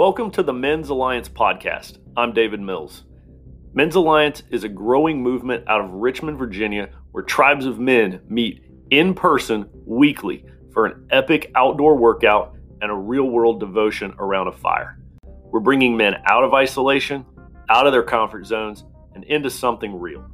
Welcome to the Men's Alliance podcast. I'm David Mills. Men's Alliance is a growing movement out of Richmond, Virginia, where tribes of men meet in person weekly for an epic outdoor workout and a real world devotion around a fire. We're bringing men out of isolation, out of their comfort zones, and into something real.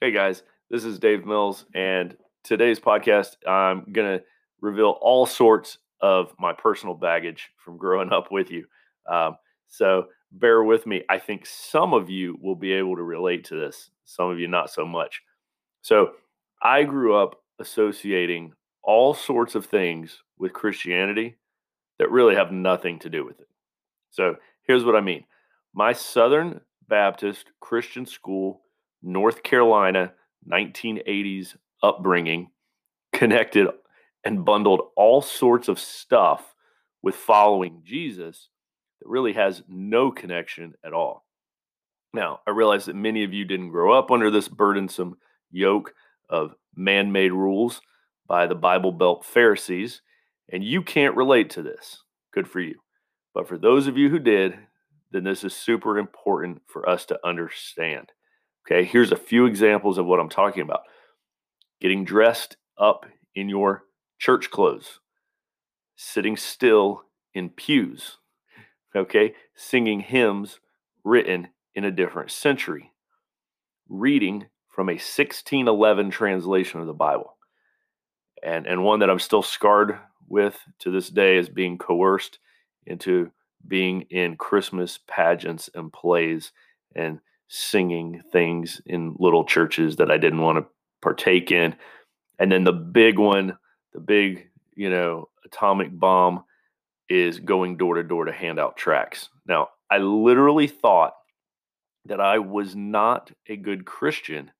Hey guys, this is Dave Mills, and today's podcast, I'm going to reveal all sorts of my personal baggage from growing up with you. Um, so bear with me. I think some of you will be able to relate to this, some of you not so much. So I grew up associating all sorts of things with Christianity that really have nothing to do with it. So here's what I mean my Southern Baptist Christian school, North Carolina, 1980s upbringing connected and bundled all sorts of stuff with following Jesus that really has no connection at all. Now, I realize that many of you didn't grow up under this burdensome yoke of man made rules by the Bible Belt Pharisees, and you can't relate to this. Good for you. But for those of you who did, then this is super important for us to understand. Okay, here's a few examples of what I'm talking about getting dressed up in your church clothes, sitting still in pews, okay, singing hymns written in a different century, reading from a 1611 translation of the Bible. And, and one that I'm still scarred with to this day is being coerced into being in Christmas pageants and plays and singing things in little churches that I didn't want to partake in. And then the big one, the big, you know, atomic bomb is going door to door to hand out tracts. Now, I literally thought that I was not a good Christian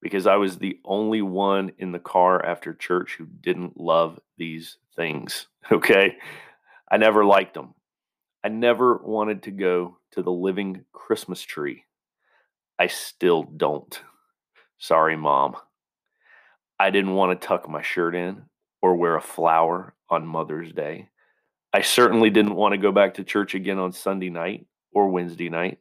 because I was the only one in the car after church who didn't love these things. Okay. I never liked them. I never wanted to go to the living Christmas tree. I still don't. Sorry, mom. I didn't want to tuck my shirt in or wear a flower on Mother's Day. I certainly didn't want to go back to church again on Sunday night or Wednesday night.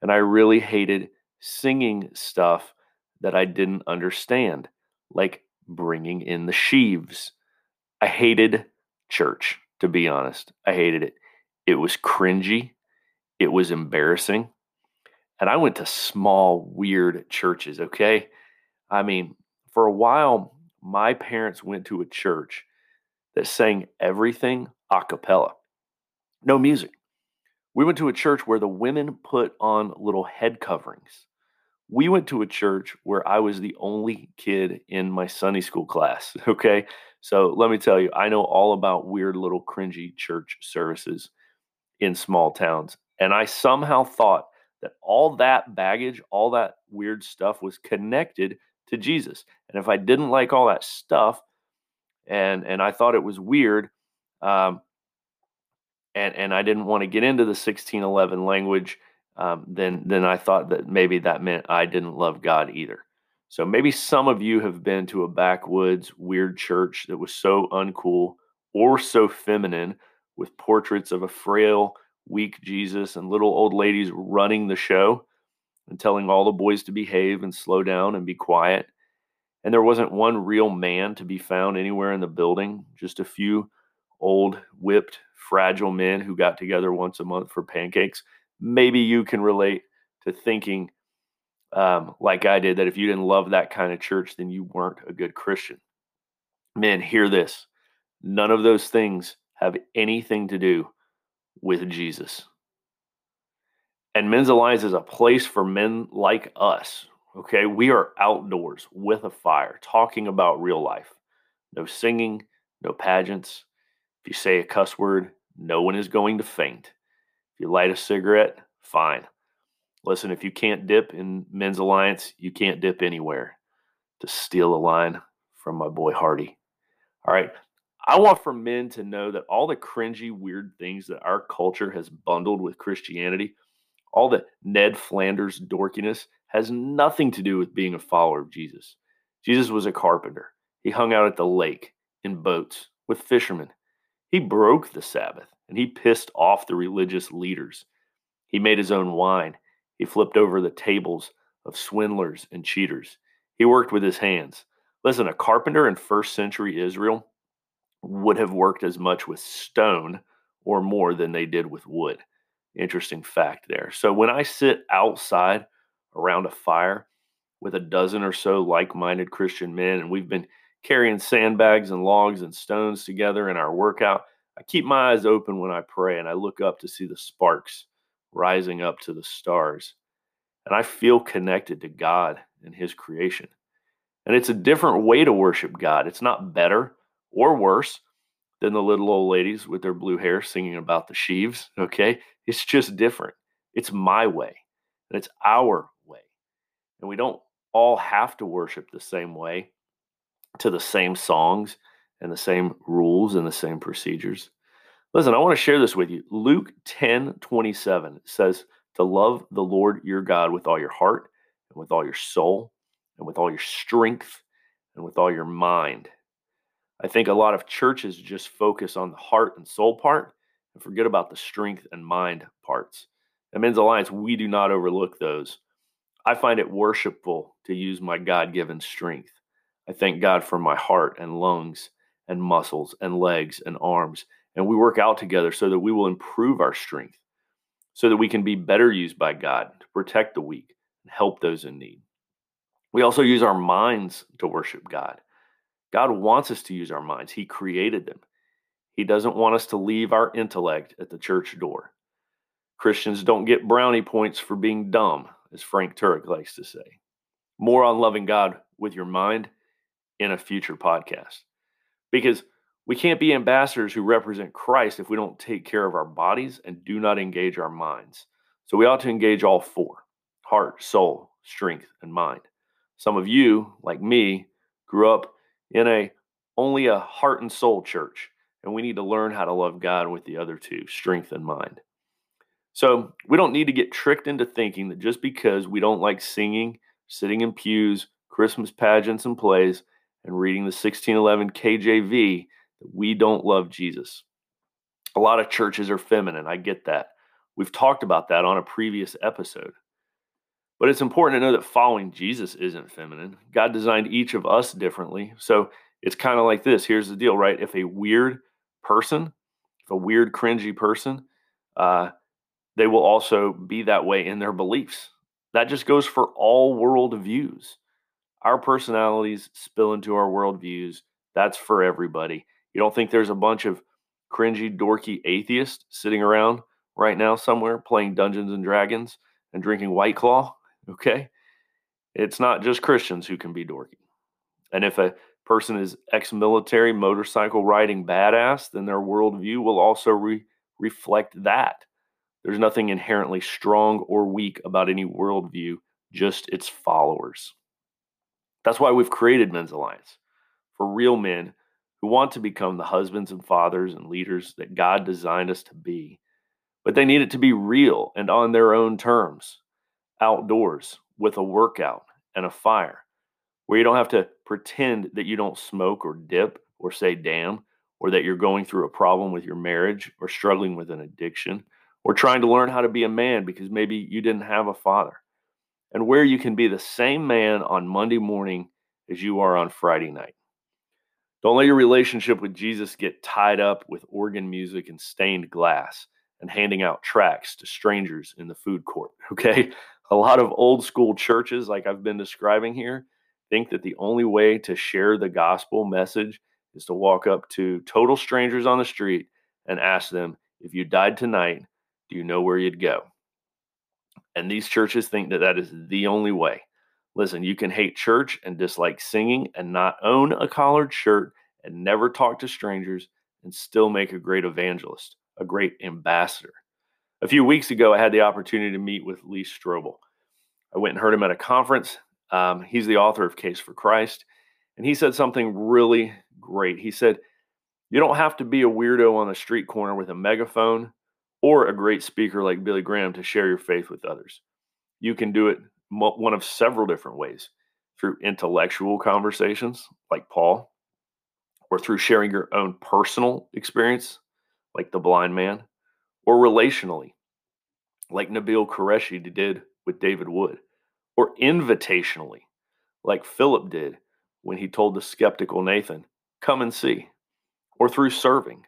And I really hated singing stuff that I didn't understand, like bringing in the sheaves. I hated church, to be honest. I hated it. It was cringy, it was embarrassing. And I went to small, weird churches, okay? I mean, for a while, my parents went to a church that sang everything a cappella, no music. We went to a church where the women put on little head coverings. We went to a church where I was the only kid in my Sunday school class. Okay. So let me tell you, I know all about weird little cringy church services in small towns. And I somehow thought that all that baggage, all that weird stuff was connected to Jesus. And if I didn't like all that stuff, and and I thought it was weird, um, and and I didn't want to get into the 1611 language, um, then then I thought that maybe that meant I didn't love God either. So maybe some of you have been to a backwoods weird church that was so uncool or so feminine with portraits of a frail, weak Jesus and little old ladies running the show and telling all the boys to behave and slow down and be quiet. And there wasn't one real man to be found anywhere in the building, just a few old, whipped, fragile men who got together once a month for pancakes. Maybe you can relate to thinking, um, like I did, that if you didn't love that kind of church, then you weren't a good Christian. Men, hear this. None of those things have anything to do with Jesus. And Men's Alliance is a place for men like us. Okay. We are outdoors with a fire talking about real life. No singing, no pageants. If you say a cuss word, no one is going to faint. If you light a cigarette, fine. Listen, if you can't dip in Men's Alliance, you can't dip anywhere. To steal a line from my boy Hardy. All right. I want for men to know that all the cringy, weird things that our culture has bundled with Christianity all the Ned Flanders dorkiness has nothing to do with being a follower of Jesus. Jesus was a carpenter. He hung out at the lake. in boats with fishermen. He broke the Sabbath and he pissed off the religious leaders. He made his own wine. He flipped over the tables of swindlers and cheaters. He worked with his hands. Listen, a carpenter in first century Israel would have worked as much with stone or more than they did with wood. Interesting fact there. So when I sit outside around a fire with a dozen or so like minded Christian men, and we've been carrying sandbags and logs and stones together in our workout, I keep my eyes open when I pray and I look up to see the sparks rising up to the stars. And I feel connected to God and His creation. And it's a different way to worship God. It's not better or worse than the little old ladies with their blue hair singing about the sheaves. Okay. It's just different. It's my way and it's our way. And we don't all have to worship the same way to the same songs and the same rules and the same procedures. Listen, I want to share this with you. Luke 10 27 says to love the Lord your God with all your heart and with all your soul and with all your strength and with all your mind. I think a lot of churches just focus on the heart and soul part and forget about the strength and mind parts. At Men's Alliance, we do not overlook those. I find it worshipful to use my God given strength. I thank God for my heart and lungs and muscles and legs and arms. And we work out together so that we will improve our strength, so that we can be better used by God to protect the weak and help those in need. We also use our minds to worship God. God wants us to use our minds, He created them. He doesn't want us to leave our intellect at the church door. Christians don't get brownie points for being dumb, as Frank Turek likes to say. More on loving God with your mind in a future podcast. Because we can't be ambassadors who represent Christ if we don't take care of our bodies and do not engage our minds. So we ought to engage all four heart, soul, strength, and mind. Some of you, like me, grew up in a only a heart and soul church, and we need to learn how to love God with the other two, strength and mind. So we don't need to get tricked into thinking that just because we don't like singing, sitting in pews, Christmas pageants and plays, and reading the 1611 KJV, that we don't love Jesus. A lot of churches are feminine. I get that. We've talked about that on a previous episode. But it's important to know that following Jesus isn't feminine. God designed each of us differently. So it's kind of like this. Here's the deal, right? If a weird person, if a weird, cringy person, uh, they will also be that way in their beliefs. That just goes for all world views. Our personalities spill into our worldviews. That's for everybody. You don't think there's a bunch of cringy, dorky atheists sitting around right now somewhere playing Dungeons and Dragons and drinking White Claw? Okay. It's not just Christians who can be dorky. And if a person is ex military, motorcycle riding badass, then their worldview will also re- reflect that. There's nothing inherently strong or weak about any worldview, just its followers. That's why we've created Men's Alliance for real men who want to become the husbands and fathers and leaders that God designed us to be. But they need it to be real and on their own terms outdoors with a workout and a fire where you don't have to pretend that you don't smoke or dip or say damn or that you're going through a problem with your marriage or struggling with an addiction or trying to learn how to be a man because maybe you didn't have a father and where you can be the same man on Monday morning as you are on Friday night. Don't let your relationship with Jesus get tied up with organ music and stained glass and handing out tracts to strangers in the food court, okay? A lot of old school churches, like I've been describing here, think that the only way to share the gospel message is to walk up to total strangers on the street and ask them, if you died tonight, do you know where you'd go? And these churches think that that is the only way. Listen, you can hate church and dislike singing and not own a collared shirt and never talk to strangers and still make a great evangelist, a great ambassador. A few weeks ago, I had the opportunity to meet with Lee Strobel. I went and heard him at a conference. Um, he's the author of Case for Christ. And he said something really great. He said, You don't have to be a weirdo on the street corner with a megaphone or a great speaker like Billy Graham to share your faith with others. You can do it one of several different ways through intellectual conversations, like Paul, or through sharing your own personal experience, like the blind man, or relationally, like Nabil Qureshi did with David Wood, or invitationally, like Philip did when he told the skeptical Nathan, Come and see, or through serving,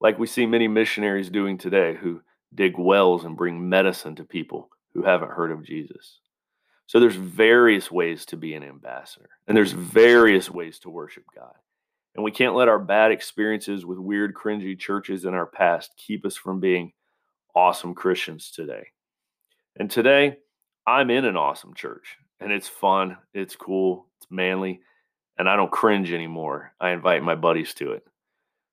like we see many missionaries doing today who dig wells and bring medicine to people who haven't heard of Jesus. So there's various ways to be an ambassador, and there's various ways to worship God. And we can't let our bad experiences with weird, cringy churches in our past keep us from being awesome Christians today. And today, I'm in an awesome church, and it's fun, it's cool, it's manly, and I don't cringe anymore. I invite my buddies to it.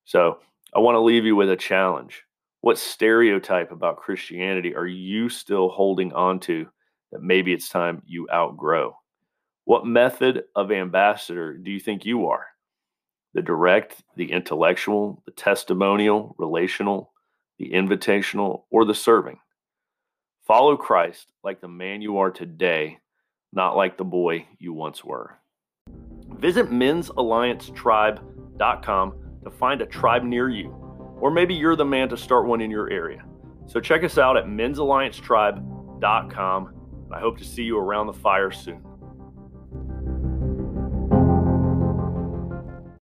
So I want to leave you with a challenge. What stereotype about Christianity are you still holding on to that maybe it's time you outgrow? What method of ambassador do you think you are? The direct, the intellectual, the testimonial, relational, the invitational, or the serving. Follow Christ like the man you are today, not like the boy you once were. Visit men'salliancetribe.com to find a tribe near you, or maybe you're the man to start one in your area. So check us out at men'salliancetribe.com. And I hope to see you around the fire soon.